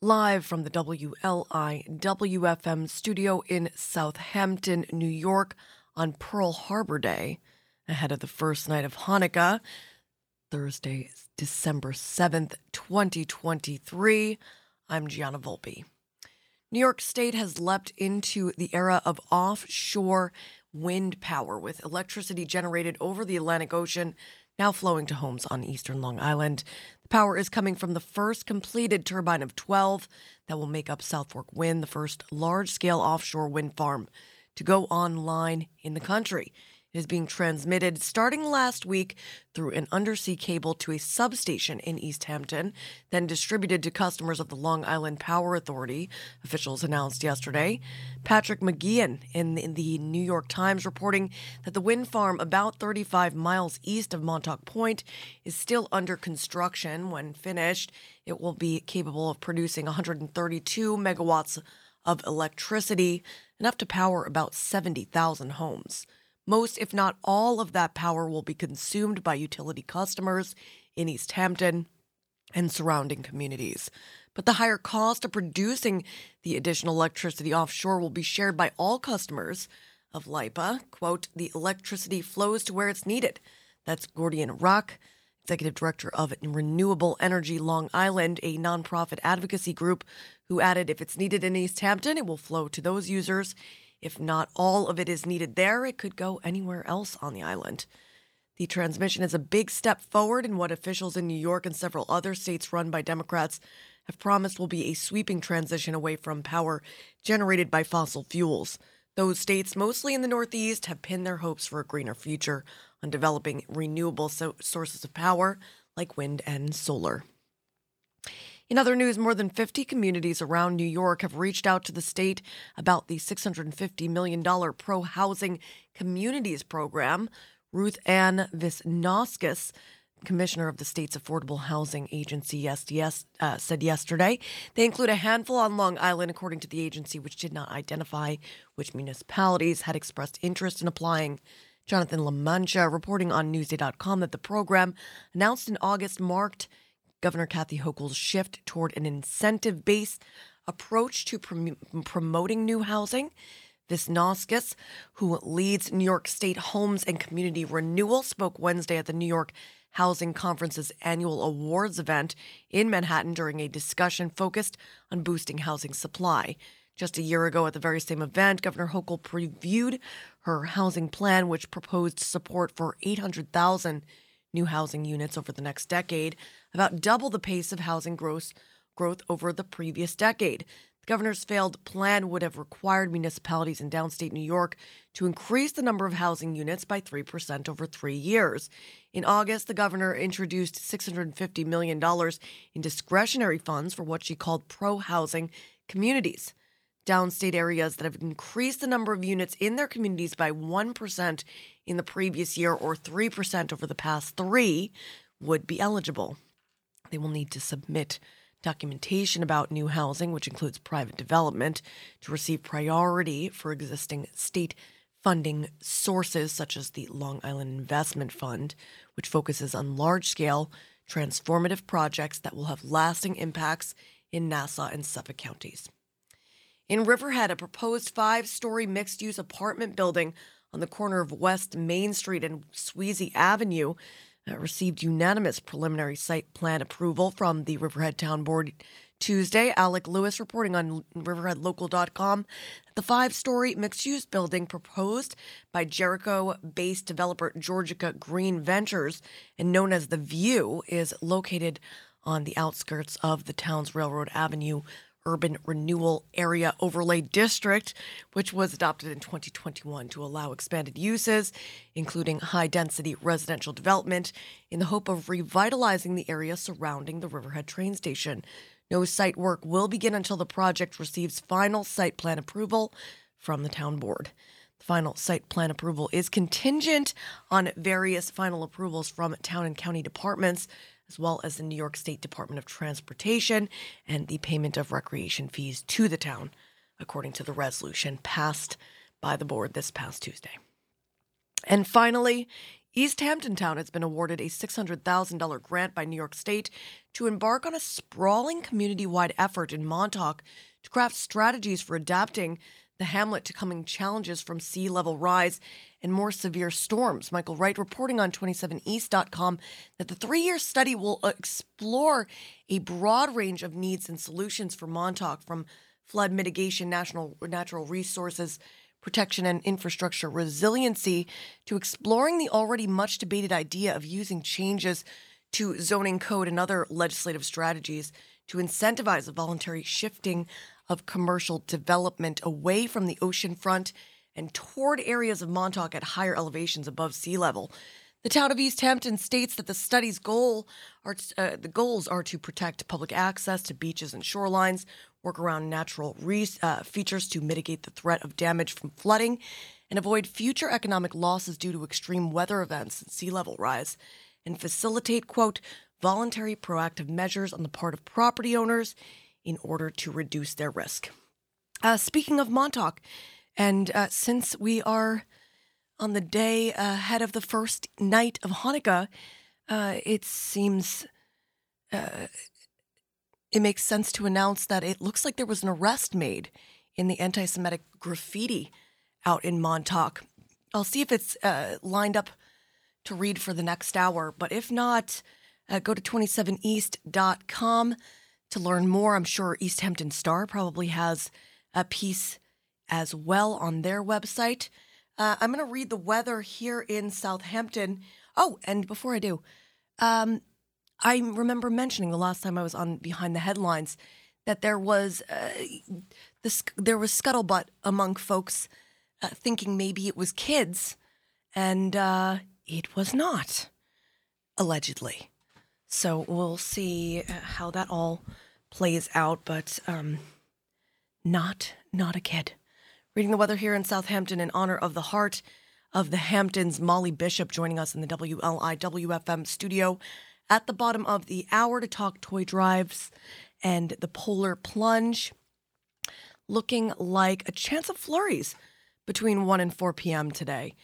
Live from the WLIWFM studio in Southampton, New York on Pearl Harbor Day, ahead of the first night of Hanukkah, Thursday, December 7th, 2023. I'm Gianna Volpe. New York State has leapt into the era of offshore wind power with electricity generated over the Atlantic Ocean now flowing to homes on eastern Long Island. The power is coming from the first completed turbine of 12 that will make up South Fork Wind, the first large scale offshore wind farm to go online in the country. It is being transmitted starting last week through an undersea cable to a substation in East Hampton, then distributed to customers of the Long Island Power Authority, officials announced yesterday. Patrick McGeehan in in the New York Times reporting that the wind farm about 35 miles east of Montauk Point is still under construction. When finished, it will be capable of producing 132 megawatts of electricity, enough to power about 70,000 homes. Most, if not all, of that power will be consumed by utility customers in East Hampton and surrounding communities. But the higher cost of producing the additional electricity offshore will be shared by all customers of LIPA. Quote, the electricity flows to where it's needed. That's Gordian Raacke, executive director of Renewable Energy Long Island, a nonprofit advocacy group, who added if it's needed in East Hampton, it will flow to those users if not all of it is needed there, it could go anywhere else on the island. The transmission is a big step forward in what officials in New York and several other states run by Democrats have promised will be a sweeping transition away from power generated by fossil fuels. Those states, mostly in the Northeast, have pinned their hopes for a greener future on developing renewable so- sources of power like wind and solar. In other news, more than 50 communities around New York have reached out to the state about the $650 million pro housing communities program. Ruth Ann Visnauskas, commissioner of the state's Affordable Housing Agency, SDS, uh, said yesterday. They include a handful on Long Island, according to the agency, which did not identify which municipalities had expressed interest in applying. Jonathan LaMantia reporting on Newsday.com that the program, announced in August, marked Governor Kathy Hochul's shift toward an incentive based approach to prom- promoting new housing. Visnauskas, who leads New York State Homes and Community Renewal, spoke Wednesday at the New York Housing Conference's annual awards event in Manhattan during a discussion focused on boosting housing supply. Just a year ago, at the very same event, Governor Hochul previewed her housing plan, which proposed support for 800,000 new housing units over the next decade, about double the pace of housing growth, growth over the previous decade. The governor's failed plan would have required municipalities in downstate New York to increase the number of housing units by 3% over three years. In August, the governor introduced $650 million in discretionary funds for what she called pro housing communities downstate areas that have increased the number of units in their communities by 1% in the previous year or 3% over the past three would be eligible. They will need to submit documentation about new housing, which includes private development, to receive priority for existing state funding sources, such as the Long Island Investment Fund, which focuses on large scale, transformative projects that will have lasting impacts in Nassau and Suffolk counties. In Riverhead, a proposed five story mixed use apartment building on the corner of West Main Street and Sweezy Avenue uh, received unanimous preliminary site plan approval from the Riverhead Town Board Tuesday. Alec Lewis reporting on RiverheadLocal.com the five story mixed use building proposed by Jericho based developer Georgica Green Ventures and known as The View is located on the outskirts of the town's Railroad Avenue Urban Renewal Area Overlay District, which was adopted in 2021 to allow expanded uses, including high density residential development, in the hope of revitalizing the area surrounding the Riverhead train station. No site work will begin until the project receives final site plan approval from the town board. The final site plan approval is contingent on various final approvals from town and county departments as well as the New York State Department of Transportation and the payment of recreation fees to the town, according to the resolution passed by the board this past Tuesday. And finally, East Hampton Town has been awarded a $600,000 grant by New York State to embark on a sprawling community wide effort in Montauk to craft strategies for adapting the hamlet to coming challenges from sea level rise and more severe storms. Michael Wright reporting on 27east.com that the three year study will explore a broad range of needs and solutions for Montauk from flood mitigation, national natural resources protection and infrastructure resiliency to exploring the already much debated idea of using changes to zoning code and other legislative strategies to incentivize a voluntary shifting of commercial development away from the ocean front and toward areas of Montauk at higher elevations above sea level. The town of East Hampton states that the study's goal are uh, the goals are to protect public access to beaches and shorelines, work around natural re- uh, features to mitigate the threat of damage from flooding, and avoid future economic losses due to extreme weather events and sea level rise, and facilitate quote voluntary proactive measures on the part of property owners in order to reduce their risk. Uh, speaking of Montauk, and uh, since we are on the day ahead of the first night of Hanukkah, uh, it seems uh, it makes sense to announce that it looks like there was an arrest made in the anti Semitic graffiti out in Montauk. I'll see if it's uh, lined up to read for the next hour, but if not, uh, go to 27east.com to learn more. I'm sure East Hampton Star probably has a piece as well on their website. Uh, I'm going to read the weather here in Southampton. Oh, and before I do, um, I remember mentioning the last time I was on Behind the Headlines that there was uh, there was scuttlebutt among folks uh, thinking maybe it was kids, and uh, it was not, allegedly. So we'll see uh, how that all plays out, but um, not not a kid. Reading the weather here in Southampton in honor of the heart of the Hamptons, Molly Bishop joining us in the WLI WFM studio at the bottom of the hour to talk toy drives and the polar plunge. Looking like a chance of flurries between 1 and 4 p.m. today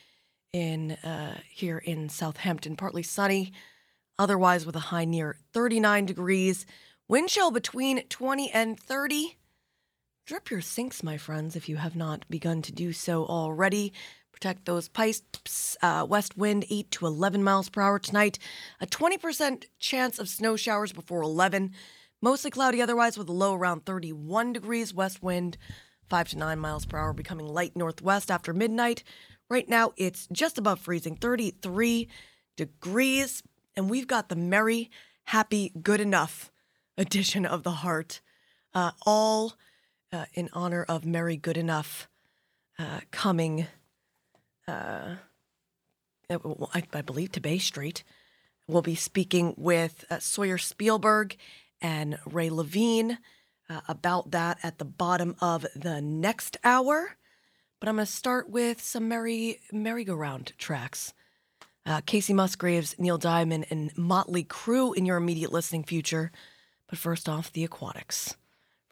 in uh, here in Southampton. Partly sunny, otherwise with a high near 39 degrees. Wind chill between 20 and 30. Drip your sinks, my friends, if you have not begun to do so already. Protect those pipes. Uh, west wind 8 to 11 miles per hour tonight. A 20% chance of snow showers before 11. Mostly cloudy otherwise with a low around 31 degrees. West wind 5 to 9 miles per hour, becoming light northwest after midnight. Right now it's just above freezing, 33 degrees. And we've got the merry, happy, good enough edition of the heart. Uh, all uh, in honor of Merry Good Enough uh, coming, uh, I, I, believe, to Bay Street. We'll be speaking with uh, Sawyer Spielberg and Ray Levine uh, about that at the bottom of the next hour. But I'm going to start with some merry merry-go-round tracks. Uh, Kacey Musgraves, Neil Diamond, and Motley Crue in your immediate listening future. But first off, the Aquatics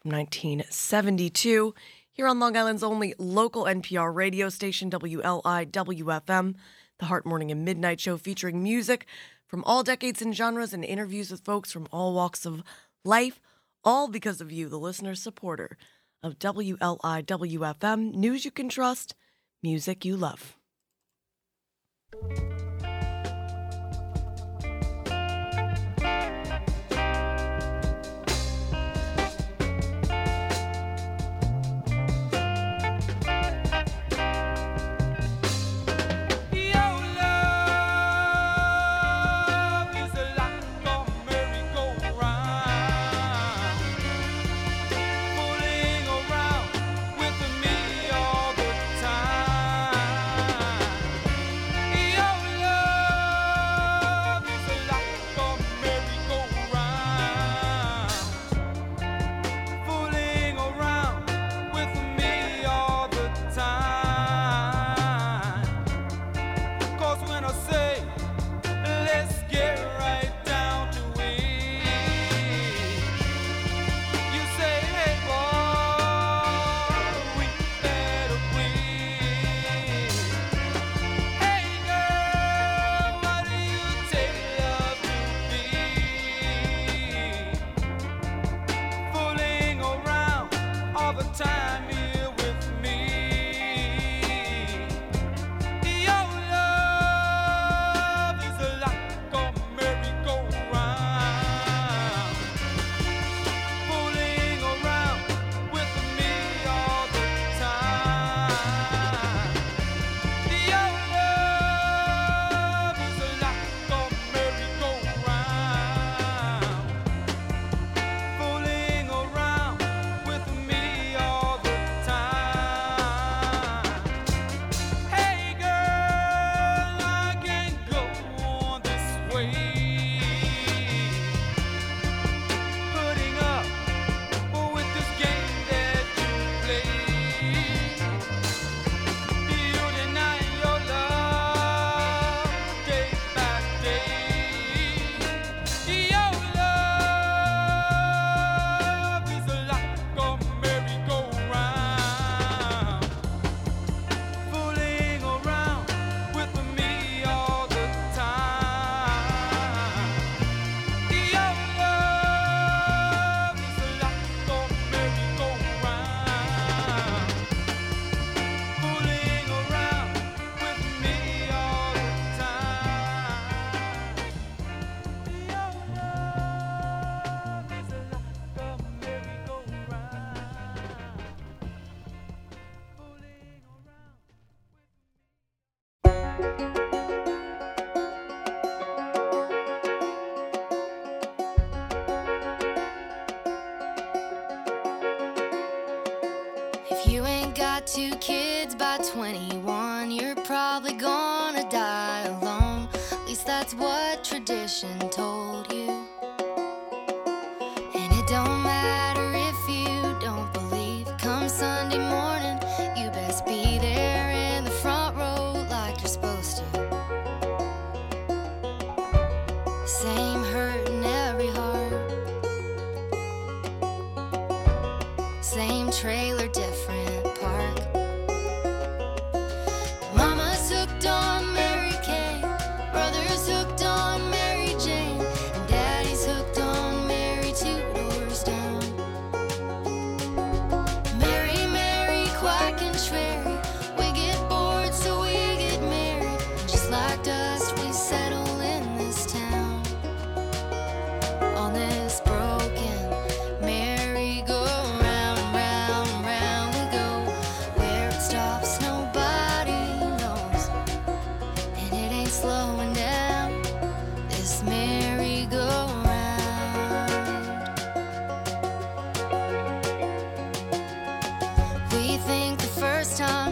from 1972 here on Long Island's only local NPR radio station, WLIWFM, the Heart Morning and Midnight Show featuring music from all decades and genres and interviews with folks from all walks of life, all because of you, the listener supporter of WLIWFM, news you can trust, music you love. If you ain't got two kids by 21, you're probably gonna die alone. At least that's what tradition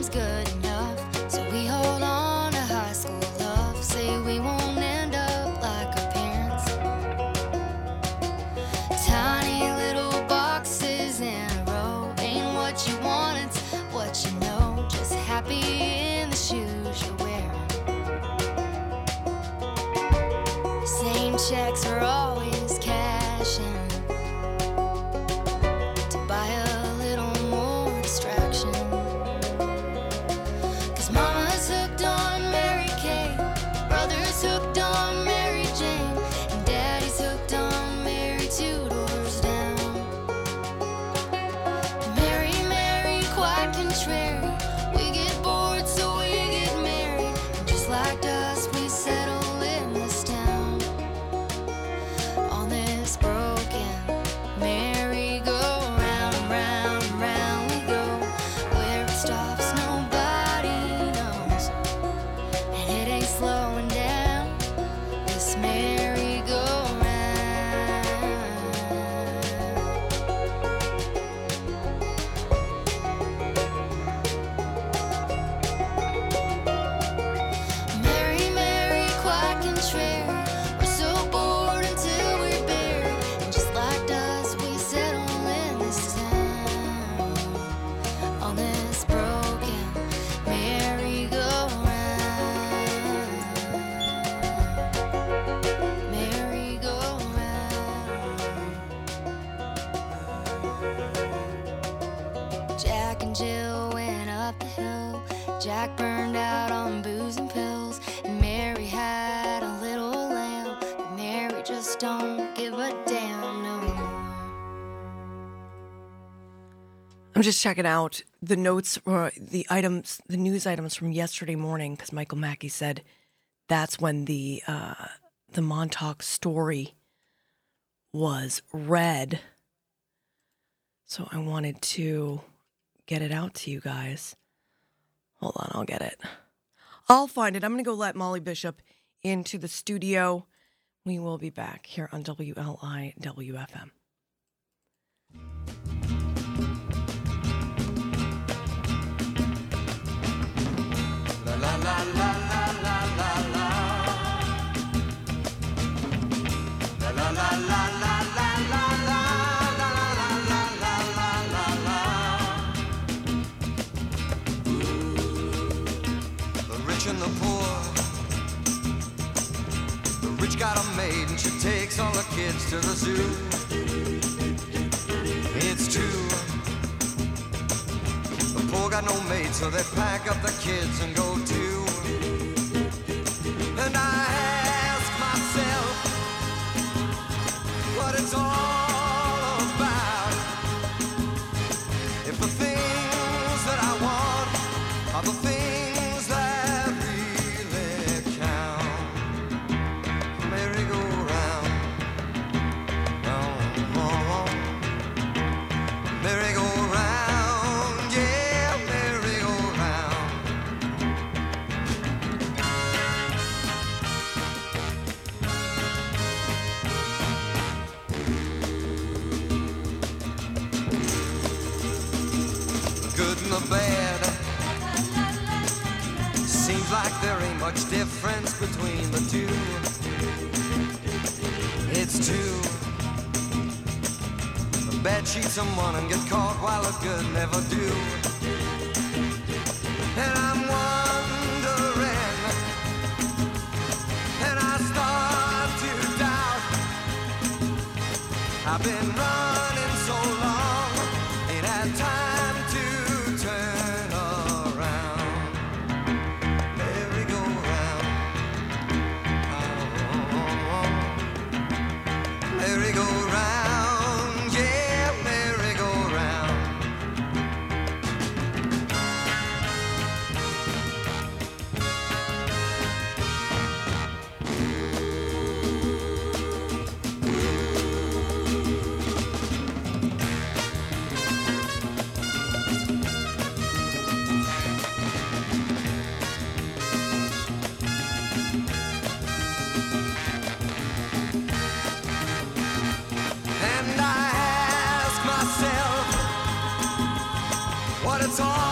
time's good. Jack and Jill went up the hill. Jack burned out on booze and pills, and Mary had a little lamb. Mary just don't give a damn no more. I'm just checking out the notes or the items, the news items from yesterday morning, because Michael Mackey said that's when the uh, the Montauk story was read. So I wanted to get it out to you guys. Hold on, I'll get it. I'll find it. I'm going to go let Molly Bishop into the studio. We will be back here on WLIWFM. to the zoo. It's true. The poor got no mates, so they pack up the kids and go to someone and get caught while a good never do. it's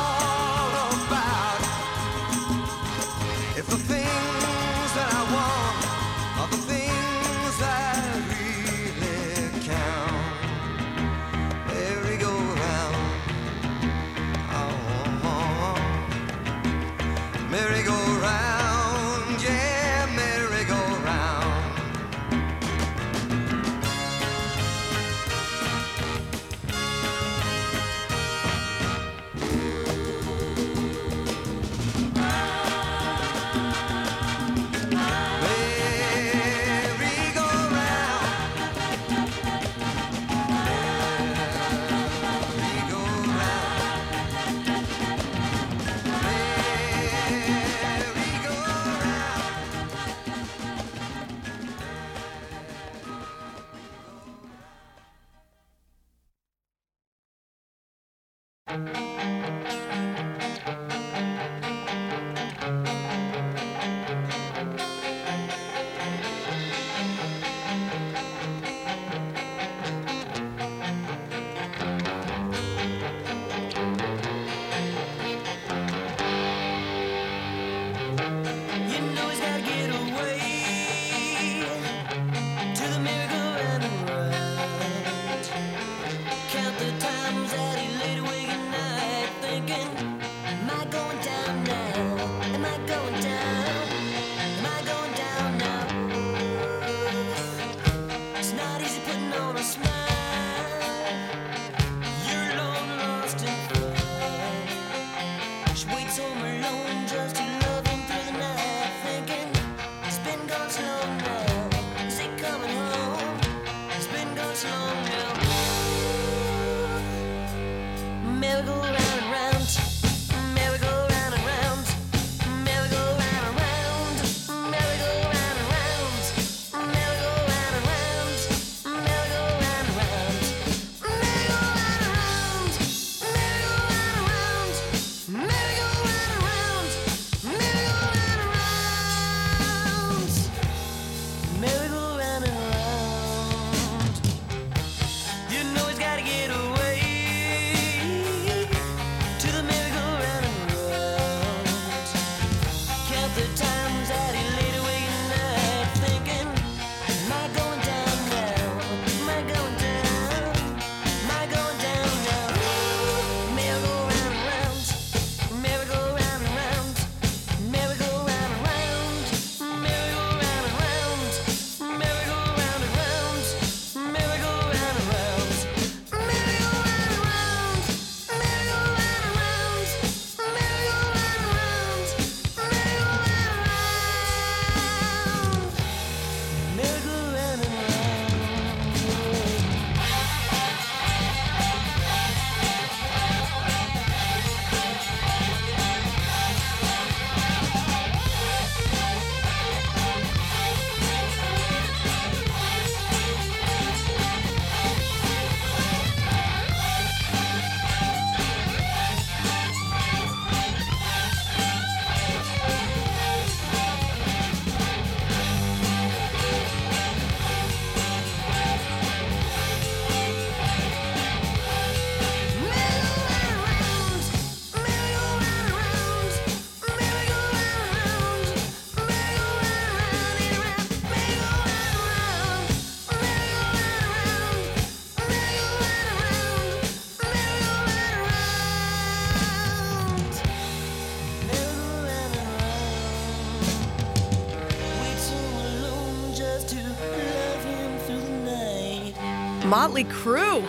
Motley Crue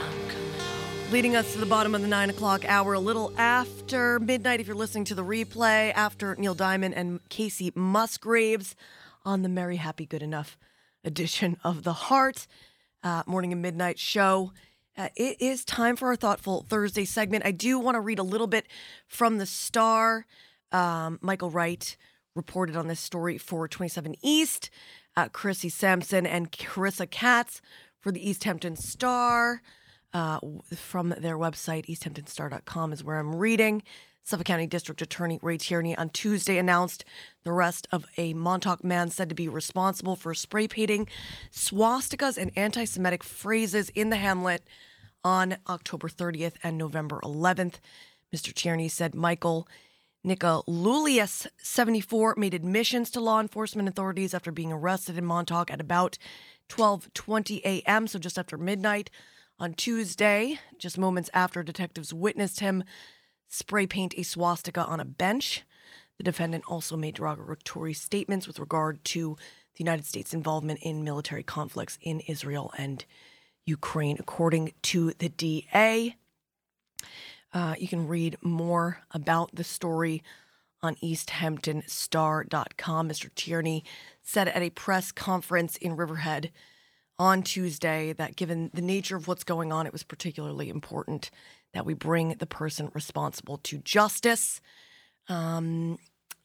leading us to the bottom of the nine o'clock hour, a little after midnight. If you're listening to the replay, after Neil Diamond and Kacey Musgraves on the Merry Happy Good Enough edition of the Heart uh, Morning and Midnight Show. Uh, it is time for our Thoughtful Thursday segment. I do want to read a little bit from the Star. Um, Michael Wright reported on this story for 27 East. Uh, Chrissy Sampson and Carissa Katz for the East Hampton Star. Uh, from their website, easthamptonstar.com, is where I'm reading. Suffolk County District Attorney Ray Tierney on Tuesday announced the arrest of a Montauk man said to be responsible for spray painting swastikas and anti Semitic phrases in the hamlet on October 30th and November 11th. Mr. Tierney said Michael Nicolulius, 74, made admissions to law enforcement authorities after being arrested in Montauk at about 12:20 a.m., so just after midnight on Tuesday, just moments after detectives witnessed him spray paint a swastika on a bench. The defendant also made derogatory statements with regard to the United States' involvement in military conflicts in Israel and Ukraine, according to the DA. Uh, you can read more about the story on easthamptonstar.com. Mr. Tierney said at a press conference in Riverhead on Tuesday that given the nature of what's going on, it was particularly important that we bring the person responsible to justice. Um,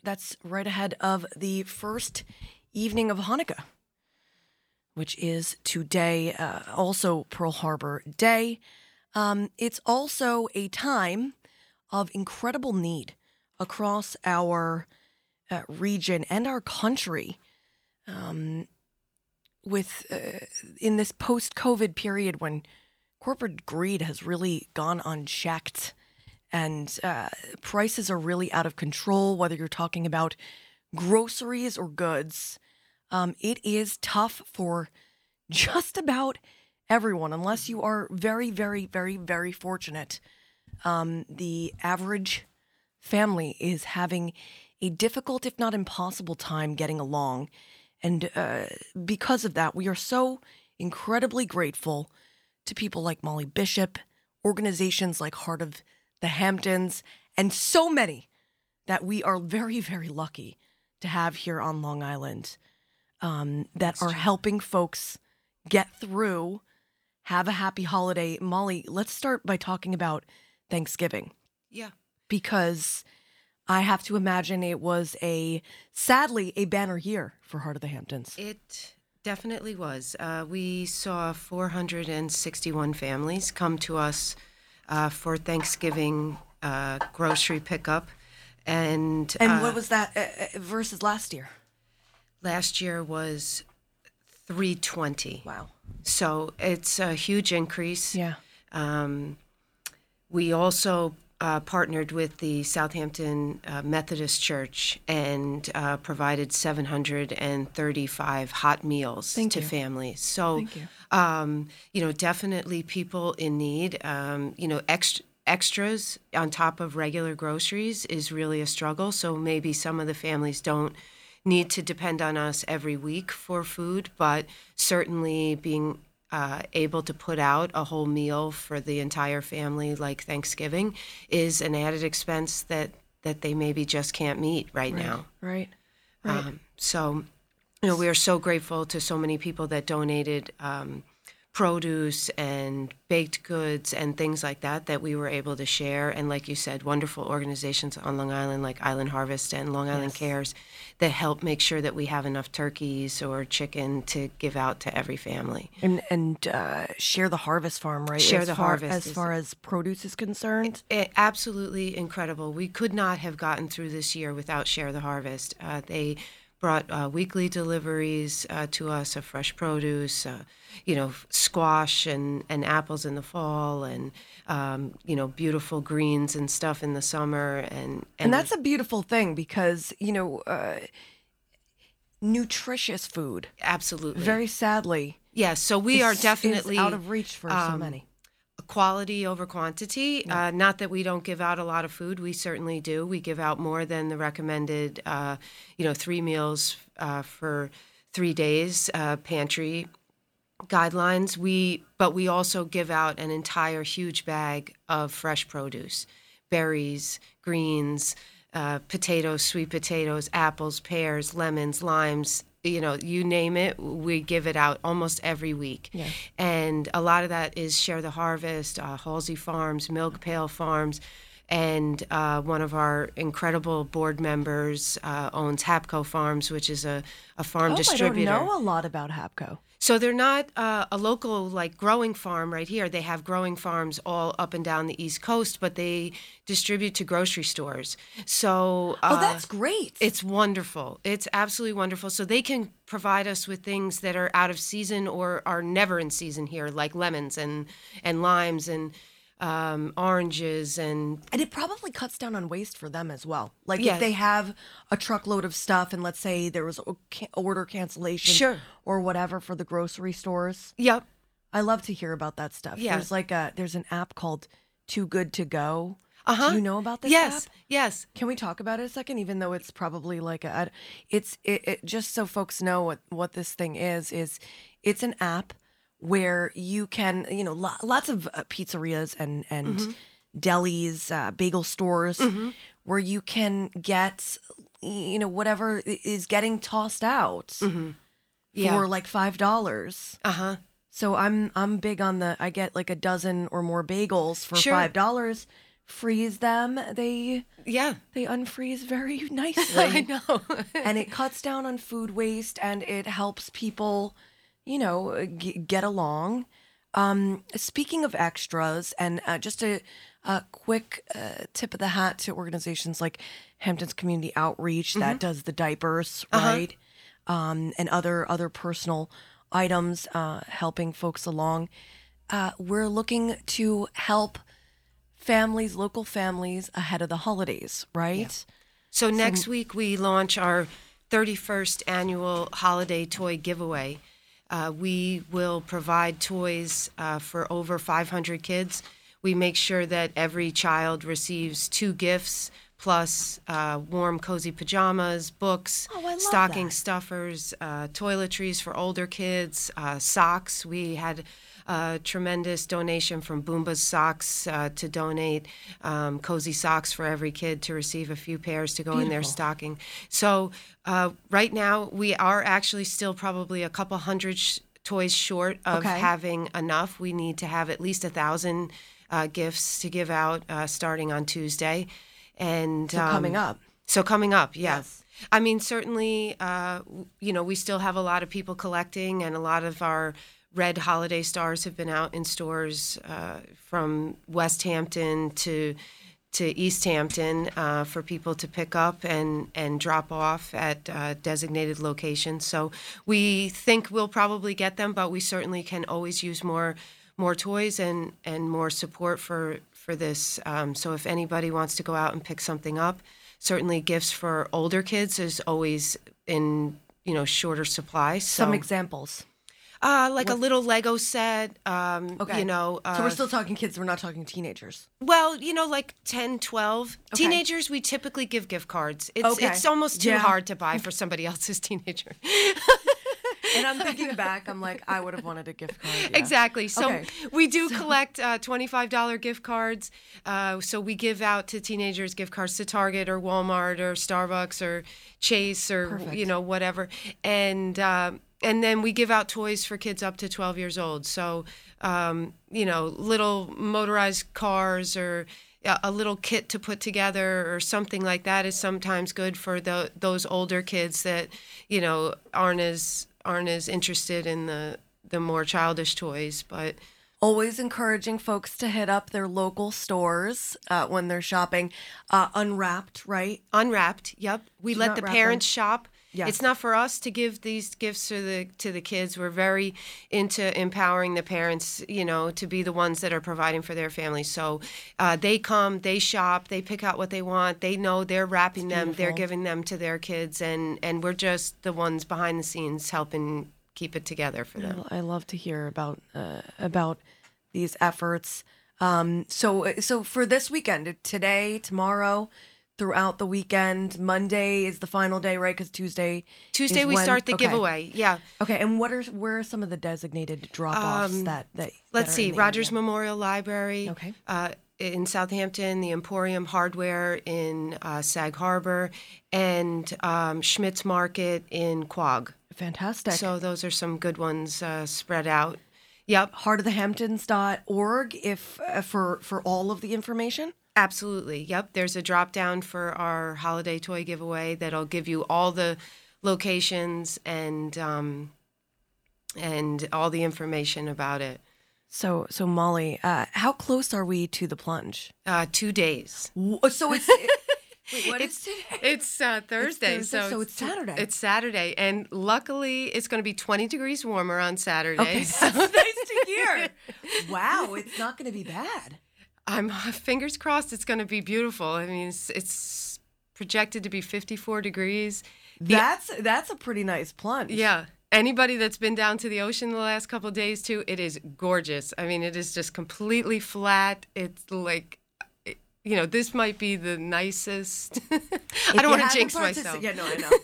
that's right ahead of the first evening of Hanukkah, which is today, uh, also Pearl Harbor Day. Um, it's also a time of incredible need across our uh, region and our country. Um, with uh, in this post-COVID period when corporate greed has really gone unchecked and uh, prices are really out of control, whether you're talking about groceries or goods, um, it is tough for just about everyone, unless you are very, very, very, very fortunate. Um, the average family is having a difficult, if not impossible, time getting along. And uh, because of that, we are so incredibly grateful to people like Molly Bishop, organizations like Heart of the Hamptons, and so many that we are very, very lucky to have here on Long Island um, that are helping folks get through, have a happy holiday. Molly, let's start by talking about Thanksgiving Yeah. because I have to imagine it was a sadly a banner year for Heart of the Hamptons. It definitely was. Uh, we saw 461 families come to us uh, for Thanksgiving uh, grocery pickup. And, And uh, what was that uh, uh, versus last year? last year was 320. Wow. So it's a huge increase. Yeah. Um, we also uh, partnered with the Southampton uh, Methodist Church and uh, provided 735 hot meals Thank to you. families. So, Thank you. Um, you know, definitely people in need. Um, you know, extra. Extras on top of regular groceries is really a struggle. So maybe some of the families don't need to depend on us every week for food, but certainly being uh, able to put out a whole meal for the entire family, like Thanksgiving, is an added expense that that they maybe just can't meet right, now. Right. Right. Um, so, you know, we are so grateful to so many people that donated um, produce and baked goods and things like that that we were able to share. And like you said, wonderful organizations on Long Island like Island Harvest and Long Island Yes. Cares that help make sure that we have enough turkeys or chicken to give out to every family. and and uh, share the harvest farm, right? Share as the far, Harvest As far as produce is concerned. Eh, absolutely incredible. We could not have gotten through this year without Share the Harvest. Uh, they brought uh, weekly deliveries uh, to us of fresh produce, uh, you know, squash and, and apples in the fall, and um, you know, beautiful greens and stuff in the summer, and and that's a beautiful thing because you know, uh, nutritious food. absolutely Very sadly, yes. So we are definitely out of reach for so um, many. quality over quantity. Uh, not that we don't give out a lot of food. We certainly do. We give out more than the recommended, uh, you know, three meals uh, for three days uh, pantry guidelines. We but we also give out an entire huge bag of fresh produce, berries, greens, uh, potatoes, sweet potatoes, apples, pears, lemons, limes. You know, you name it, we give it out almost every week. Yeah. And a lot of that is Share the Harvest, uh, Halsey Farms, Milk Pail Farms. And uh, one of our incredible board members uh, owns Hapco Farms, which is a, a farm Oh, I distributor. don't know a lot about Hapco. So they're not uh, a local like growing farm right here. They have growing farms all up and down the East Coast, but they distribute to grocery stores. So Oh, uh, that's great. it's wonderful. It's absolutely wonderful. So they can provide us with things that are out of season or are never in season here, like lemons and and limes and um, oranges and And it probably cuts down on waste for them as well. Like Yes. if they have a truckload of stuff, and let's say there was a order cancellation, Sure. or whatever for the grocery stores. yep. I love to hear about that stuff. Yeah. There's like a there's an app called Too Good to Go. Uh huh. Do you know about this Yes. app? Yes. Can we talk about it a second? Even though it's probably like a, it's it, it just so folks know what what this thing is. Is it's an app where you can you know lo- lots of uh, pizzerias and and Mm-hmm. delis, uh, bagel stores, where you can get you know whatever is getting tossed out Mm-hmm. Yeah. for like five dollars. Uh huh. So I'm I'm big on the I get like a dozen or more bagels for Sure. five dollars. Freeze them. They Yeah. they unfreeze very nicely. I know. and it cuts down on food waste and it helps people, you know, g- get along. Um, speaking of extras, and uh, just a, a quick uh, tip of the hat to organizations like Hampton's Community Outreach that does the diapers, right, um, and other other personal items uh, helping folks along. Uh, we're looking to help families, local families, ahead of the holidays, right? So next week we launch our 31st annual holiday toy giveaway. Uh, we will provide toys uh, for over 500 kids. We make sure that every child receives two gifts plus uh, warm, cozy pajamas, books, Oh, stocking that. stuffers, uh, toiletries for older kids, uh, socks. We had a tremendous donation from Bombas Socks uh, to donate um, cozy socks for every kid to receive a few pairs to go in their stocking. So uh, right now we are actually still probably a couple hundred sh- toys short of Okay. having enough. We need to have at least a thousand uh, gifts to give out uh, starting on Tuesday. And So coming um, up. so coming up, yeah. Yes. I mean, certainly, uh, you know, we still have a lot of people collecting, and a lot of our red holiday stars have been out in stores uh, from West Hampton to to East Hampton uh, for people to pick up and and drop off at uh, designated locations. So we think we'll probably get them, but we certainly can always use more more toys and and more support for for this. Um, so if anybody wants to go out and pick something up, certainly gifts for older kids is always in you know shorter supply. So Some examples. Uh, like a little Lego set. Um, Okay. You know. Uh, so we're still talking kids. We're not talking teenagers. well, you know, like 10, 12. Okay. Teenagers, we typically give gift cards. It's Okay. it's almost too Yeah. hard to buy for somebody else's teenager. And I'm thinking back. I'm like, I would have wanted a gift card. yeah. Exactly. So Okay. we do collect uh, $25 gift cards. Uh, so we give out to teenagers gift cards to Target or Walmart or Starbucks or Chase or Perfect. you know whatever. And um, and then we give out toys for kids up to 12 years old. So um, you know, little motorized cars or a a little kit to put together or something like that is sometimes good for the, those older kids that you know aren't as aren't as interested in the the more childish toys but Always encouraging folks to hit up their local stores uh, when they're shopping. Uh, unwrapped, right? unwrapped yep we let the parents shop Yes. it's not for us to give these gifts to the to the kids. We're very into empowering the parents you know to be the ones that are providing for their families. So uh, they come they shop they pick out what they want. They know they're wrapping them. They're giving them to their kids. And and we're just the ones behind the scenes helping keep it together for them. I love to hear about uh, about these efforts. Um, so so for this weekend, today, tomorrow, throughout the weekend. Monday is the final day, right? Because Tuesday. Tuesday we when- start the okay. giveaway. Yeah. Okay, and what are where are some of the designated drop-offs Um, that that? Let's that see. Rogers area? Memorial Library. Okay. Uh, in Southampton, the Emporium Hardware in uh, Sag Harbor, and um, Schmidt's Market in Quogue. Fantastic. So those are some good ones uh, spread out. Yep, heartofthehamptons.org if uh, for for all of the information. absolutely. Yep, there's a drop down for our holiday toy giveaway that'll give you all the locations and um, and all the information about it. So so Molly, uh, how close are we to the plunge? Uh, two days. Wh- So it's wait, what is today? It's uh, Thursday, Thursday, so, so it's Saturday. It's Saturday, and luckily it's going to be 20 degrees warmer on Saturday. Okay, so that's nice to hear. Wow, it's not going to be bad. I'm fingers crossed it's going to be beautiful. I mean, it's, it's projected to be 54 degrees. That's that's a pretty nice plunge. Yeah. Anybody that's been down to the ocean the last couple of days too, it is gorgeous. I mean, it is just completely flat. It's like, you know, this might be the nicest. I don't want to jinx myself. Yeah, no, I know.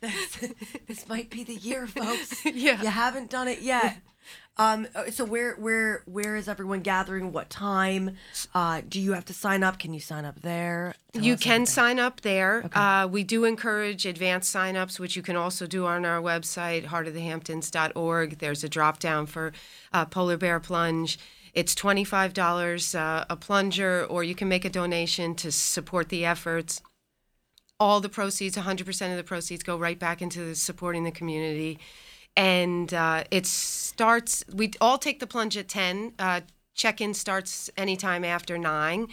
This- this might be the year, folks. Yeah. you haven't done it yet. Um, uh, so where where where is everyone gathering? What time? Uh, do you have to sign up? Can you sign up there? Tell You can sign up there. Uh, we do encourage advanced signups, which you can also do on our website, heartofthehamptons.org. There's a drop down for uh, polar bear plunge. It's $25 uh, a plunger, or you can make a donation to support the efforts. All the proceeds, 100% of the proceeds, go right back into supporting the community. And uh, it starts, we all take the plunge at 10. Uh, Check in starts anytime after 9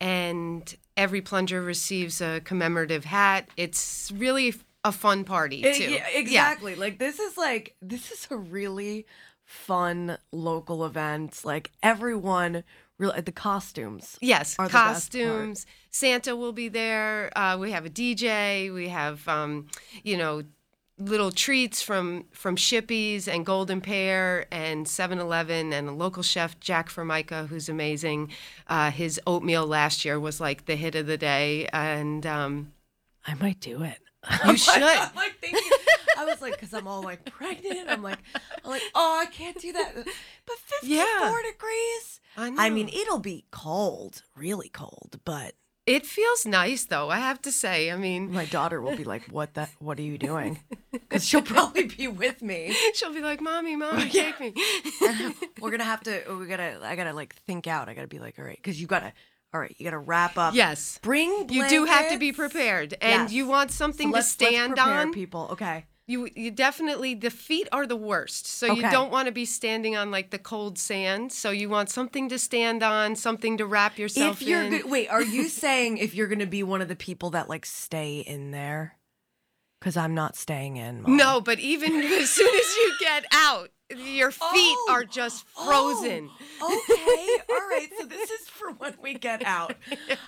and every plunger receives a commemorative hat. It's really a fun party Eh, too. yeah, exactly. Like this is like this is a really fun local event. Like everyone, really the costumes. Yes, are the best part. costumes. Santa will be there. Uh, we have a DJ. We have, um, you know, little treats from from Shippy's and Golden Pear and 7-Eleven and a local chef Jack Formica, who's amazing. Uh, his oatmeal last year was like the hit of the day, and um, I might do it. you should. I'm like thinking. I was like, because I'm all like pregnant. I'm like, I'm like, oh, I can't do that. But 54 Yeah. degrees. I I mean, it'll be cold, really cold. But It feels nice though, I have to say. I mean, my daughter will be like, "What that? What are you doing?" Because she'll probably be with me. she'll be like, "Mommy, mommy, take me." We're gonna have to. We gotta. I gotta like think out. I gotta be like, all right, because you gotta. All right, you gotta wrap up. yes. Bring. You do have to be prepared, and Yes. you want So something let's- to let's stand prepare on. people. Okay. You you definitely the feet are the worst. So you don't want to be standing on like the cold sand. So you want something to stand on, something to wrap yourself if you're in. good, wait, are you saying if you're gonna be one of the people that like stay in there? Because I'm not staying in. Mom. No, but even as soon as you get out, your feet Oh, are just oh, frozen. Oh, okay. All right. So this is for when we get out.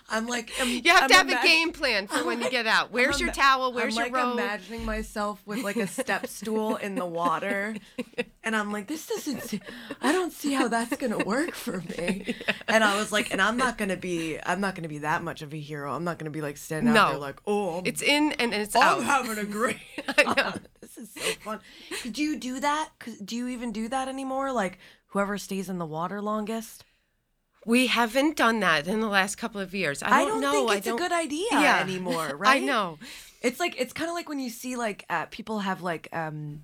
I'm like, I'm, You have I'm to have imag- a game plan for when you get out. Where's I'm your towel? Where's your robe? I'm your like robe? imagining myself with like a step stool in the water, and I'm like, this doesn't. I don't see how that's gonna work for me. And I was like, and I'm not gonna be. I'm not gonna be that much of a hero. I'm not gonna be like standing out there like, oh, I'm, It's in and it's out. I'm having a great. Is so fun. Do you do that? Do you even do that anymore? Like whoever stays in the water longest. We haven't done that in the last couple of years. I don't, I don't, know. think it's a good idea Yeah. anymore, right? I know. It's like it's kind of like when you see like uh, people have like um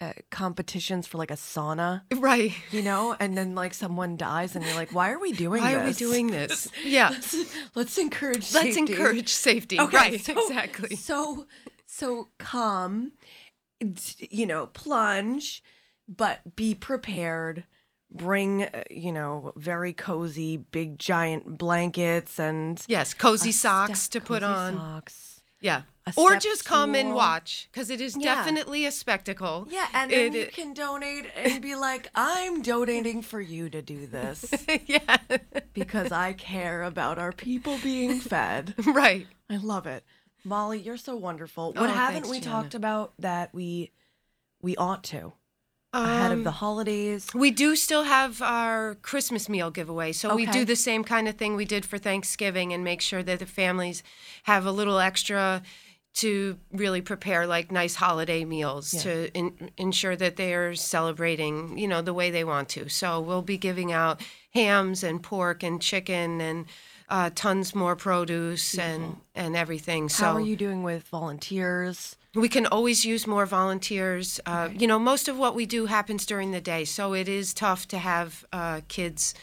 uh, competitions for like a sauna, Right. you know, and then like someone dies, and you're like, why are we doing this? Why this? are we doing this? Yeah. Let's, let's encourage. Let's safety. encourage safety. Okay, right. so- exactly. So, so come, you know, plunge, but be prepared. Bring, uh, you know, very cozy, big, giant blankets and Yes. Cozy socks step- to put on. Socks. Yeah. Or just come and watch because it is Yeah. definitely a spectacle. Yeah, and then It- you can donate and be like, I'm donating for you to do this yeah. because I care about our people being fed. right. I love it. Molly, you're so wonderful. Oh, What haven't thanks, we Gianna. talked about that we we ought to? ahead Um, of the holidays? We do still have our Christmas meal giveaway. So we do the same kind of thing we did for Thanksgiving and make sure that the families have a little extra to really prepare like nice holiday meals to in, ensure that they're celebrating, you know, the way they want to. So we'll be giving out hams and pork and chicken and uh, tons more produce and and everything. So How are you doing with volunteers? we can always use more volunteers. Uh, You know, most of what we do happens during the day, so it is tough to have uh, kids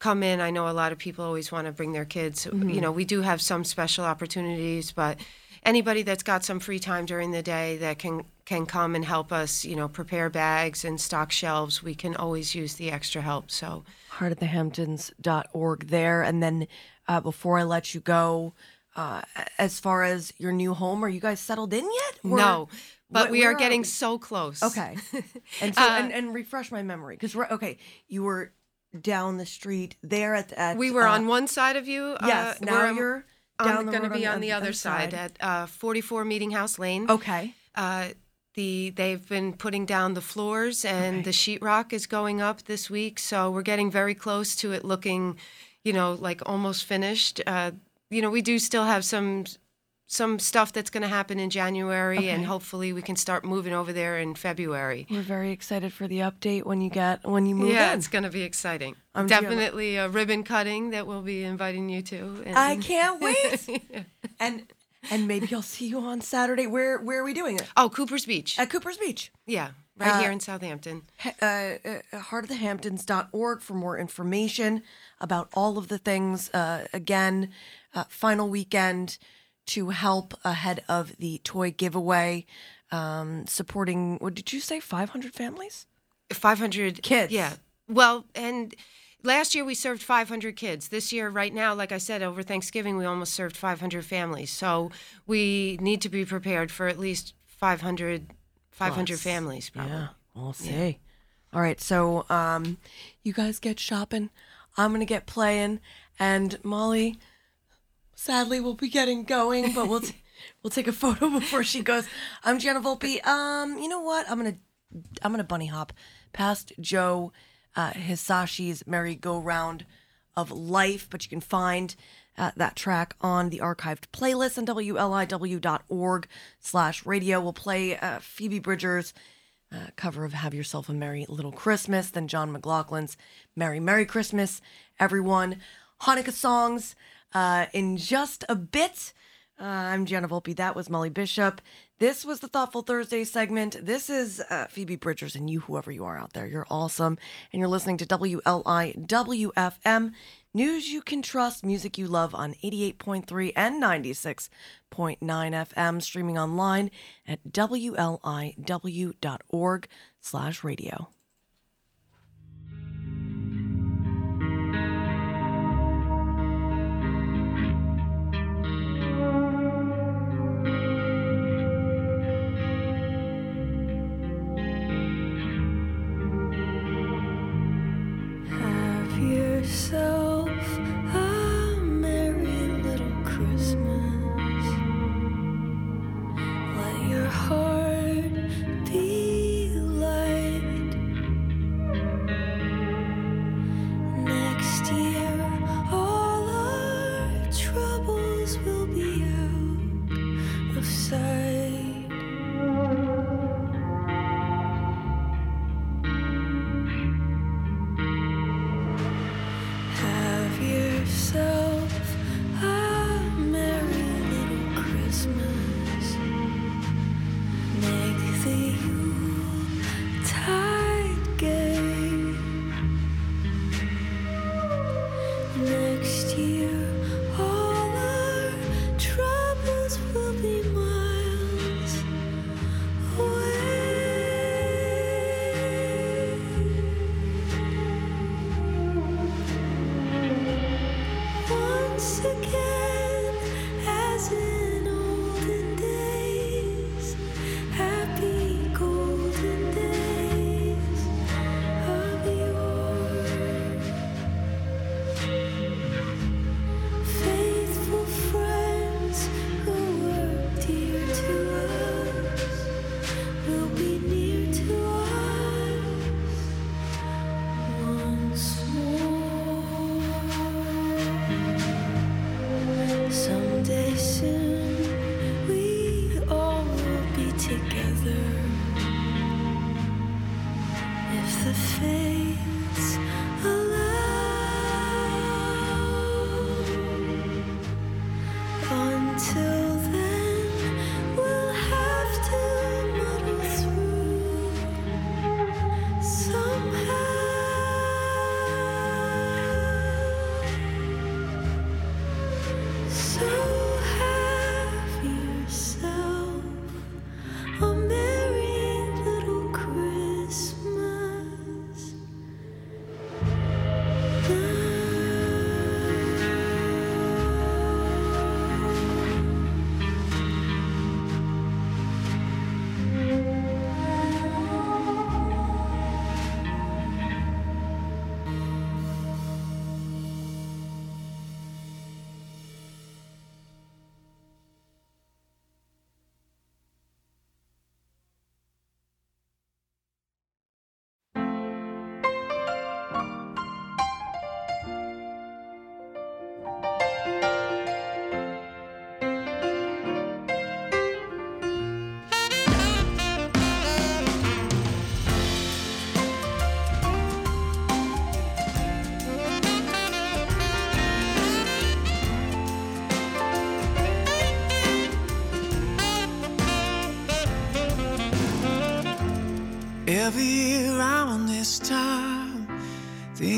come in. I know a lot of people always want to bring their kids. You know, we do have some special opportunities, but anybody that's got some free time during the day that can can come and help us, you know, prepare bags and stock shelves, we can always use the extra help. So heartofthehamptons.org there. And then uh, before I let you go, uh, as far as your new home, are you guys settled in yet? Or- no, but Wh- we are getting we? so close. Okay. And so, Uh, and, and refresh my memory because okay, you were down the street there at, at We were uh, on one side of you. Yes, uh, now we're you're the going to be on on, the the other side, side. at uh, 44 Meeting House Lane. Okay. Uh, the they've been putting down the floors and the sheetrock is going up this week, so we're getting very close to it looking, you know, like almost finished. Uh, you know, we do still have some some stuff that's going to happen in January, and hopefully we can start moving over there in February. We're very excited for the update when you get when you move yeah, in. it's going to be exciting. I'm. Definitely a ribbon cutting that we'll be inviting you to. and- I can't wait. and and maybe I'll see you on Saturday. Where where are we doing it? oh, Cooper's Beach. At Cooper's Beach. Yeah, right Uh, here in Southampton. he- uh, uh, heartofthehamptons.org for more information about all of the things. Uh, again, uh, final weekend to help ahead of the toy giveaway, um, supporting, what did you say, 500 families? 500 Kids. Yeah. Well, and last year we served 500 kids. This year, right now, like I said, over Thanksgiving, we almost served 500 families. So we need to be prepared for at least 500, 500 Plus. families, probably. Yeah, we'll see. All right, so um, you guys get shopping. I'm gonna get playing, and Molly, sadly, will be getting going, but we'll t- we'll take a photo before she goes. I'm Gianna Volpe. Um, you know what? I'm gonna I'm gonna bunny hop past Joe uh, Hisaishi's merry-go-round of life, but you can find uh, that track on the archived playlist on wliw.org slash radio. We'll play uh, Phoebe Bridgers' uh, cover of Have Yourself a Merry Little Christmas, then John McLaughlin's Merry Merry Christmas, everyone. Hanukkah songs uh, in just a bit. Uh, I'm Gianna Volpe. That was Molly Bishop. This was the Thoughtful Thursday segment. This is uh, Phoebe Bridgers and you, whoever you are out there. You're awesome. And you're listening to WLIWFM. News you can trust, music you love on 88.3 and 96.9 FM, streaming online at WLIW.org slash radio. until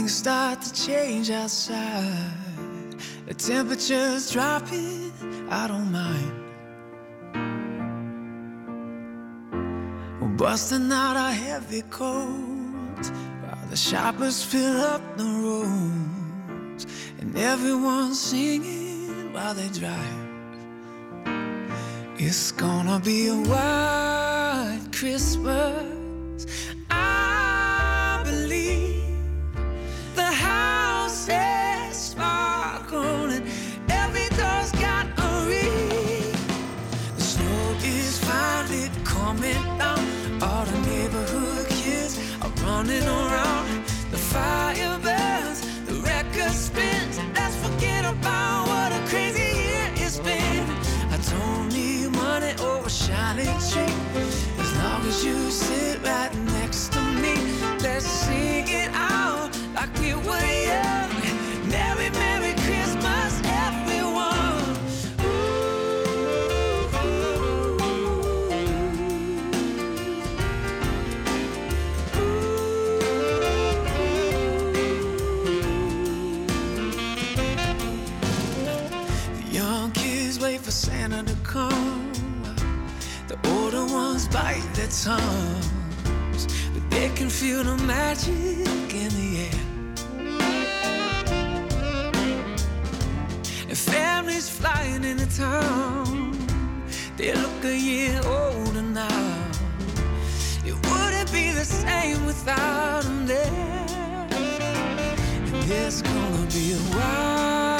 Things start to change outside. The temperature's dropping, I don't mind. We're busting out our heavy coats while the shoppers fill up the roads and everyone's singing while they drive. It's gonna be a wild Christmas. songs, but they can feel the magic in the air. And families flying into town, they look a year older now. It wouldn't be the same without them there. And there's gonna be a while.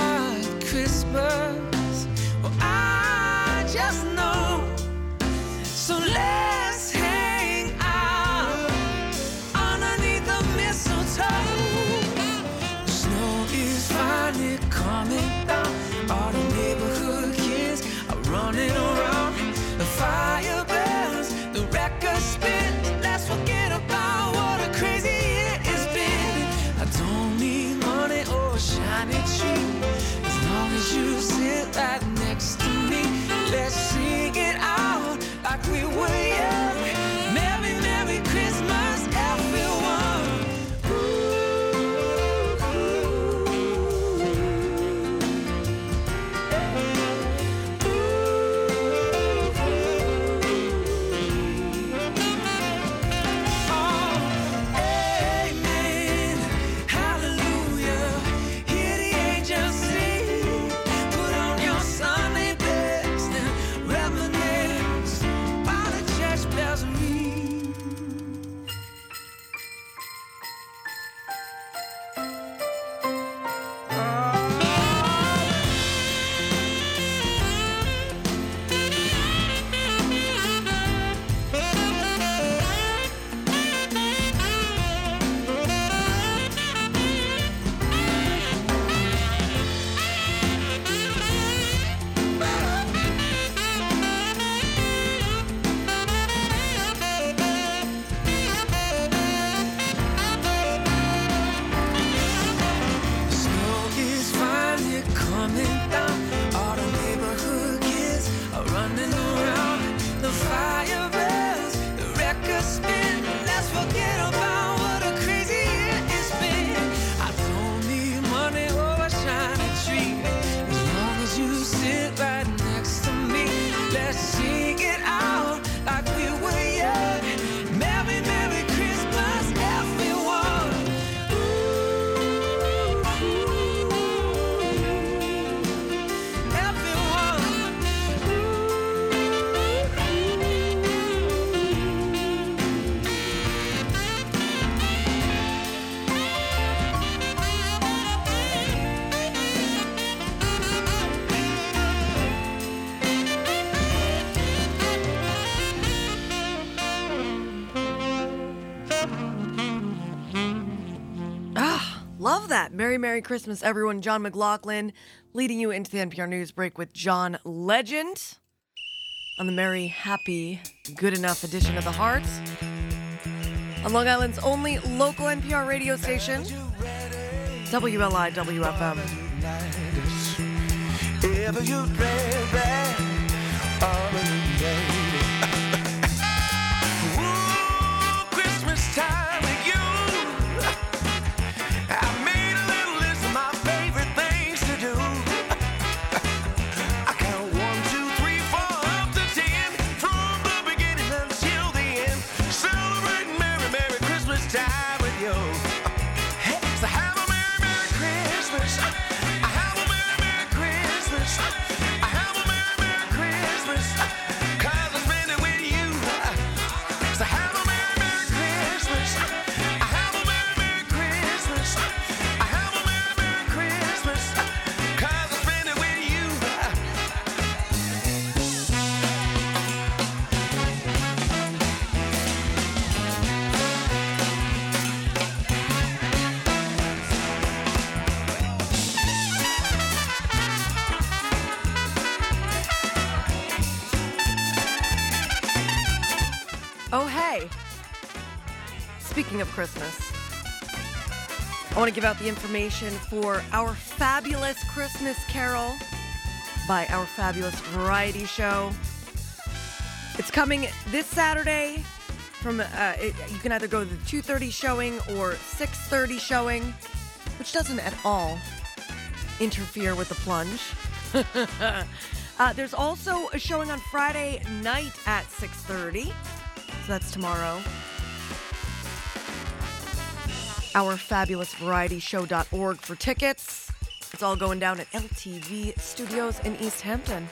Merry, Merry Christmas, everyone. John McLaughlin leading you into the NPR News break with John Legend on the Merry, Happy, Good Enough edition of The Heart. On Long Island's only local NPR radio station, WLI WFM. Speaking of Christmas, I want to give out the information for our fabulous Christmas Carol by our fabulous variety show. It's coming this Saturday. From uh, it, you can either go to the 2:30 showing or 6:30 showing, which doesn't at all interfere with the plunge. uh, there's also a showing on Friday night at 6:30. So that's tomorrow. Our fabulous variety show.org for tickets. It's all going down at LTV Studios in East Hampton.